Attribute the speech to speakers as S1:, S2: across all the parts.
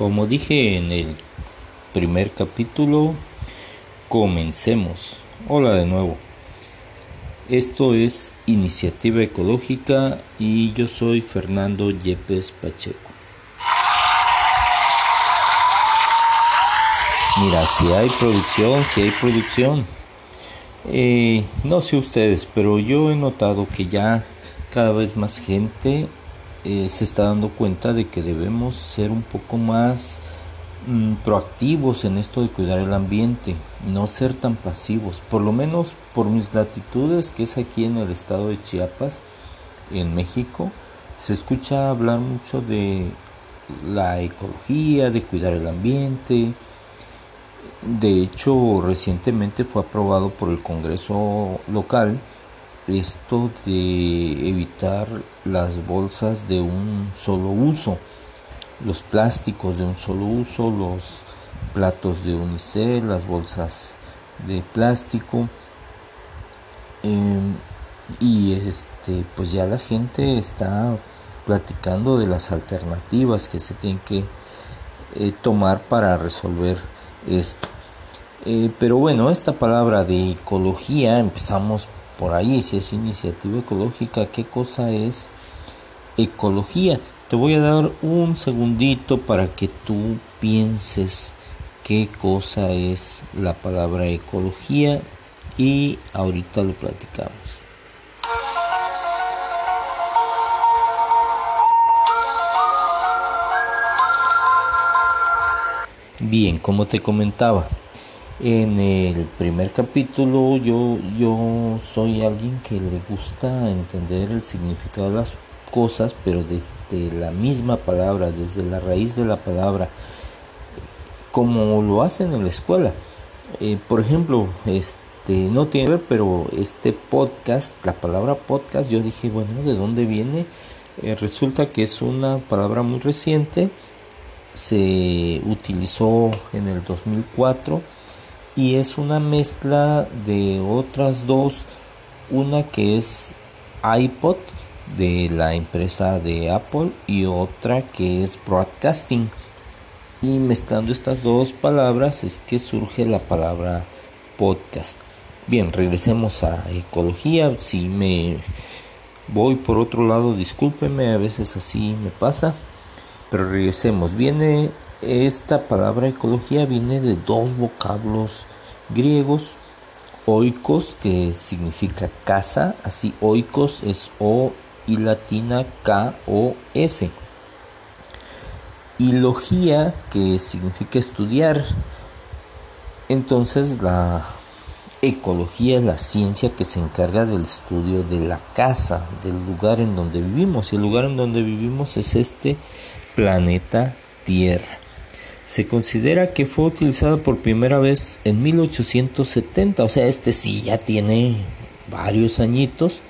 S1: Como dije en el primer capítulo, comencemos. Hola de nuevo. Esto es Iniciativa Ecológica y yo soy Fernando Yepes Pacheco. Mira, si hay producción, si hay producción. Eh, no sé ustedes, pero yo he notado que ya cada vez más gente eh, se está dando cuenta de que debemos ser un poco más mm, proactivos en esto de cuidar el ambiente, no ser tan pasivos, por lo menos por mis latitudes, que es aquí en el estado de Chiapas, en México, se escucha hablar mucho de la ecología, de cuidar el ambiente. De hecho, recientemente fue aprobado por el Congreso local esto de evitar las bolsas de un solo uso, los plásticos de un solo uso, los platos de unicel, las bolsas de plástico. Em, y este pues ya la gente está platicando de las alternativas que se tienen que eh, tomar para resolver esto. Eh, pero bueno, esta palabra de ecología empezamos por ahí, si es iniciativa ecológica, ¿qué cosa es ecología? Te voy a dar un segundito para que tú pienses qué cosa es la palabra ecología y ahorita lo platicamos. Bien, como te comentaba, en el primer capítulo yo, yo soy alguien que le gusta entender el significado de las cosas, pero desde la misma palabra, desde la raíz de la palabra, como lo hacen en la escuela. Eh, por ejemplo, este no tiene que ver, pero este podcast, la palabra podcast, yo dije, bueno, ¿de dónde viene? Eh, resulta que es una palabra muy reciente, se utilizó en el 2004 y es una mezcla de otras dos, una que es iPod de la empresa de Apple y otra que es broadcasting. Y mezclando estas dos palabras es que surge la palabra podcast. Bien, regresemos a ecología. Si me voy por otro lado, discúlpeme, a veces así me pasa. Pero regresemos. Viene esta palabra ecología viene de dos vocablos griegos, oikos, que significa casa, así oikos es O y latina K O S. Y logía, que significa estudiar. Entonces la ecología es la ciencia que se encarga del estudio de la casa, del lugar en donde vivimos. Y el lugar en donde vivimos es este planeta Tierra. Se considera que fue utilizada por primera vez en 1870, o sea, este sí ya tiene varios añitos,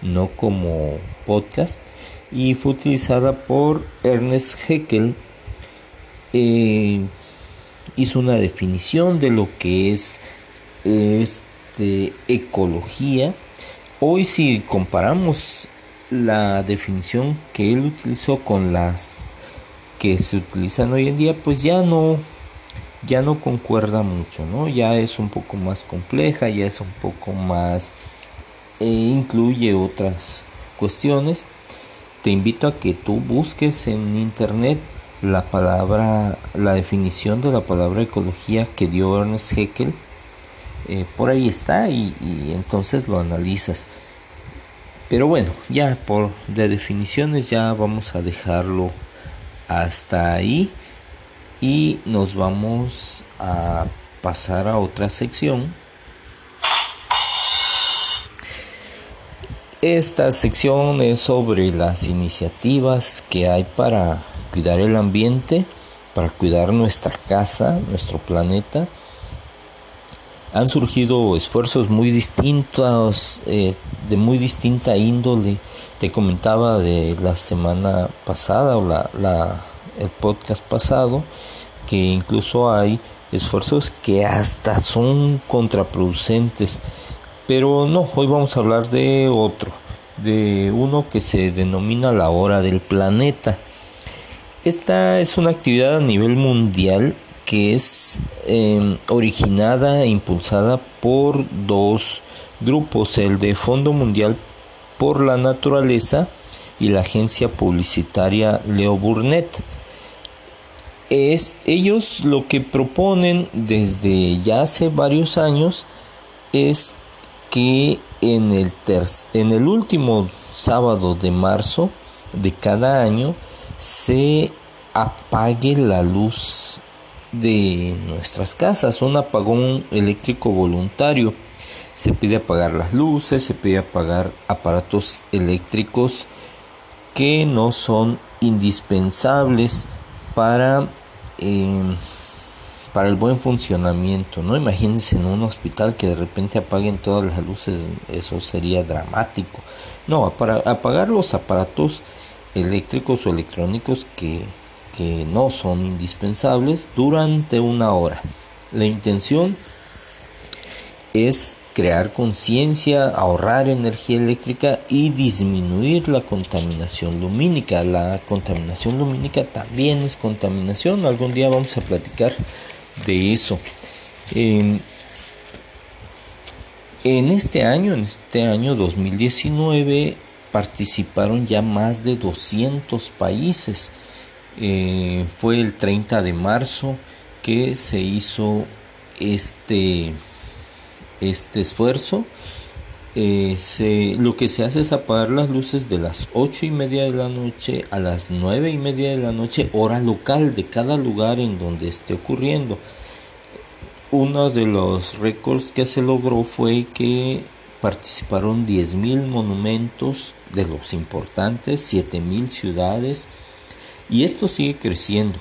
S1: no como podcast, y fue utilizada por Ernest Haeckel. Eh, hizo una definición de lo que es este, ecología. Hoy si comparamos la definición que él utilizó con las que se utilizan hoy en día pues ya no ya no concuerda mucho no ya es un poco más compleja ya es un poco más e incluye otras cuestiones. Te invito a que tú busques en internet la palabra la definición de la palabra ecología que dio Ernest Haeckel. Eh, por ahí está y, y entonces lo analizas. Pero bueno ya por de definiciones ya vamos a dejarlo hasta ahí y nos vamos a pasar a otra sección. Esta sección es sobre las iniciativas que hay para cuidar el ambiente, para cuidar nuestra casa, nuestro planeta. Han surgido esfuerzos muy distintos, eh, de muy distinta índole. Te comentaba de la semana pasada o la, el podcast pasado que incluso hay esfuerzos que hasta son contraproducentes. Pero no hoy vamos a hablar de otro de uno que se denomina la hora del planeta. Esta es una actividad a nivel mundial que es em, originada e impulsada por dos grupos, el de Fondo Mundial por la Naturaleza y la agencia publicitaria Leo Burnett. Es, ellos lo que proponen desde ya hace varios años es que en el, en el último sábado de marzo de cada año se apague la luz de nuestras casas, un apagón eléctrico voluntario. Se pide apagar las luces, se pide apagar aparatos eléctricos que no son indispensables para, em, para el buen funcionamiento. No imagínense en un hospital que de repente apaguen todas las luces, eso sería dramático. No, para apagar los aparatos eléctricos o electrónicos que, que no son indispensables durante una hora. La intención es crear conciencia, ahorrar energía eléctrica y disminuir la contaminación lumínica. La contaminación lumínica también es contaminación. Algún día vamos a platicar de eso. en este año, en este año 2019, participaron ya más de 200 países. Eh, fue el 30 de marzo que se hizo este este esfuerzo, eh, lo que se hace es apagar las luces de las 8 y media de la noche a las 9 y media de la noche, hora local de cada lugar en donde esté ocurriendo. Uno de los récords que se logró fue que participaron 10.000 monumentos de los importantes, 7.000 ciudades, y esto sigue creciendo.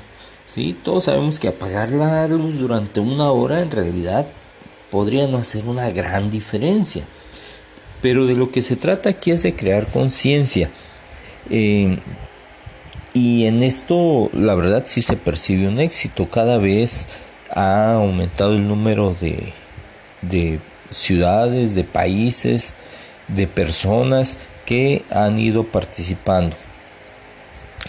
S1: ¿sí? Todos sabemos que apagar la luz durante una hora en realidad podría no hacer una gran diferencia. Pero de lo que se trata aquí es de crear conciencia. Eh, y en esto la verdad sí se percibe un éxito. Cada vez ha aumentado el número de, de ciudades, de países, de personas que han ido participando.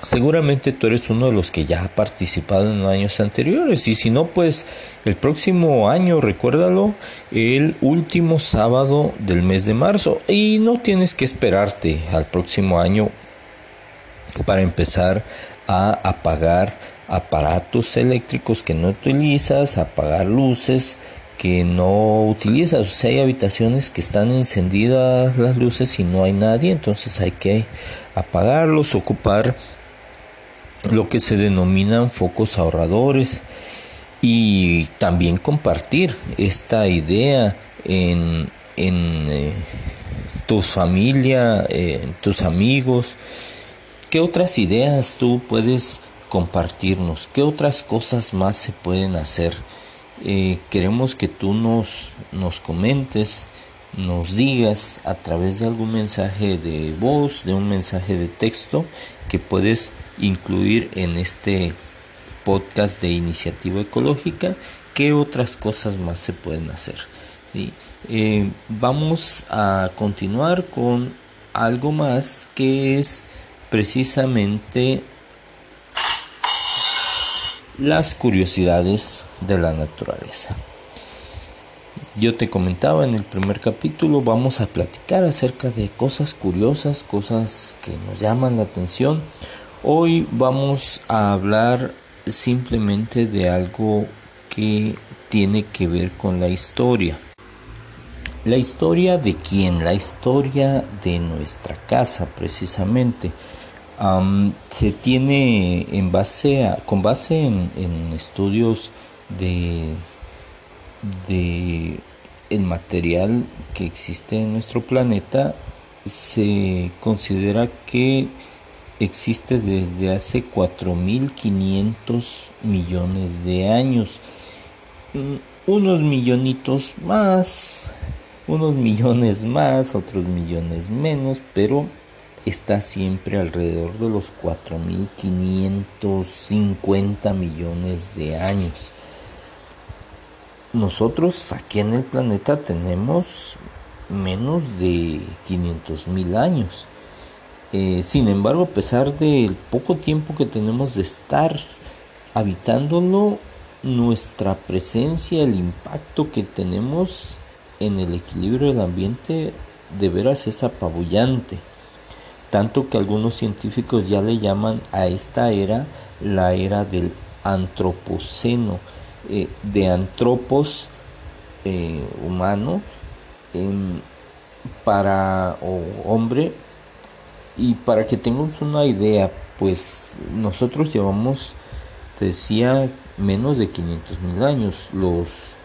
S1: Seguramente tú eres uno de los que ya ha participado en años anteriores y si no, pues el próximo año, recuérdalo, el último sábado del mes de marzo y no tienes que esperarte al próximo año para empezar a apagar aparatos eléctricos que no utilizas, apagar luces que no utilizas. O sea, hay habitaciones que están encendidas las luces y no hay nadie, entonces hay que apagarlos, ocupar lo que se denominan focos ahorradores y también compartir esta idea en, en eh, tu familia, en tus amigos. ¿Qué otras ideas tú puedes compartirnos? ¿Qué otras cosas más se pueden hacer? Eh, queremos que tú nos, nos comentes, nos digas a través de algún mensaje de voz, de un mensaje de texto que puedes incluir en este podcast de iniciativa ecológica, qué otras cosas más se pueden hacer. Eh, vamos a continuar con algo más que es precisamente las curiosidades de la naturaleza. Yo te comentaba en el primer capítulo, vamos a platicar acerca de cosas curiosas, cosas que nos llaman la atención. Hoy vamos a hablar simplemente de algo que tiene que ver con la historia. La historia de quién? La historia de nuestra casa, precisamente. se tiene en base a, con base en, en estudios de, de el material que existe en nuestro planeta se considera que existe desde hace 4.500 millones de años. Mm, unos millonitos más, unos millones más, otros millones menos, pero está siempre alrededor de los 4.550 millones de años. Nosotros aquí en el planeta tenemos menos de 500 mil años. Eh, sin embargo, a pesar del poco tiempo que tenemos de estar habitándolo, nuestra presencia, el impacto que tenemos en el equilibrio del ambiente de veras es apabullante. Tanto que algunos científicos ya le llaman a esta era la era del antropoceno, eh, de antropos eh, humano para o hombre y para que tengamos una idea pues nosotros llevamos decía menos de 500 mil años. Los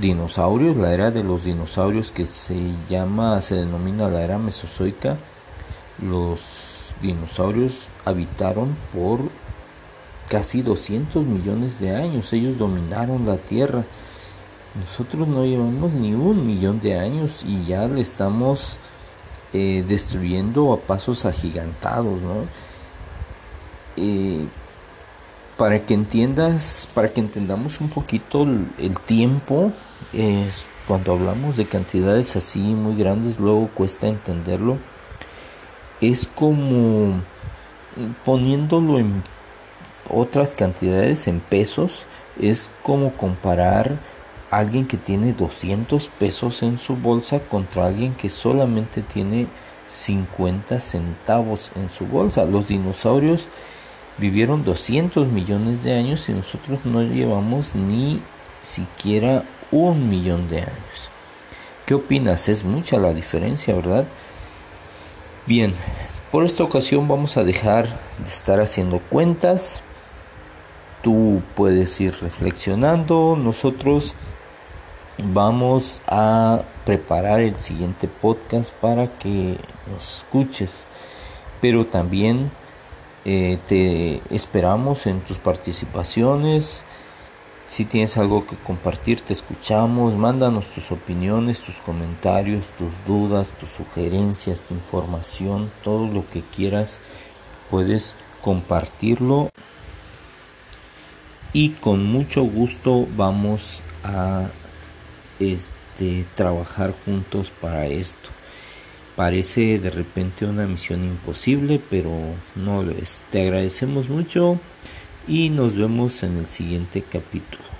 S1: dinosaurios la era de los dinosaurios que se llama se denomina la era mesozoica los dinosaurios habitaron por casi 200 millones de años. Ellos dominaron la tierra. Nosotros no llevamos ni un millón de años y ya le estamos eh, destruyendo a pasos agigantados, ¿no? Eh, para que entiendas, para que entendamos un poquito el, tiempo, es, cuando hablamos de cantidades así muy grandes, luego cuesta entenderlo. Es como poniéndolo en otras cantidades en pesos, es como comparar alguien que tiene 200 pesos en su bolsa contra alguien que solamente tiene 50 centavos en su bolsa. Los dinosaurios vivieron 200 millones de años y nosotros no llevamos ni siquiera un millón de años. ¿Qué opinas? Es mucha la diferencia, ¿verdad? Bien, por esta ocasión vamos a dejar de estar haciendo cuentas. Tú puedes ir reflexionando. Nosotros vamos a preparar el siguiente podcast para que nos escuches. Pero también eh, te esperamos en tus participaciones. Si tienes algo que compartir te escuchamos. Mándanos tus opiniones tus comentarios tus dudas tus sugerencias tu información todo lo que quieras puedes compartirlo. Y con mucho gusto vamos a este, trabajar juntos para esto. Parece de repente una misión imposible, pero no lo es. Te agradecemos mucho y nos vemos en el siguiente capítulo.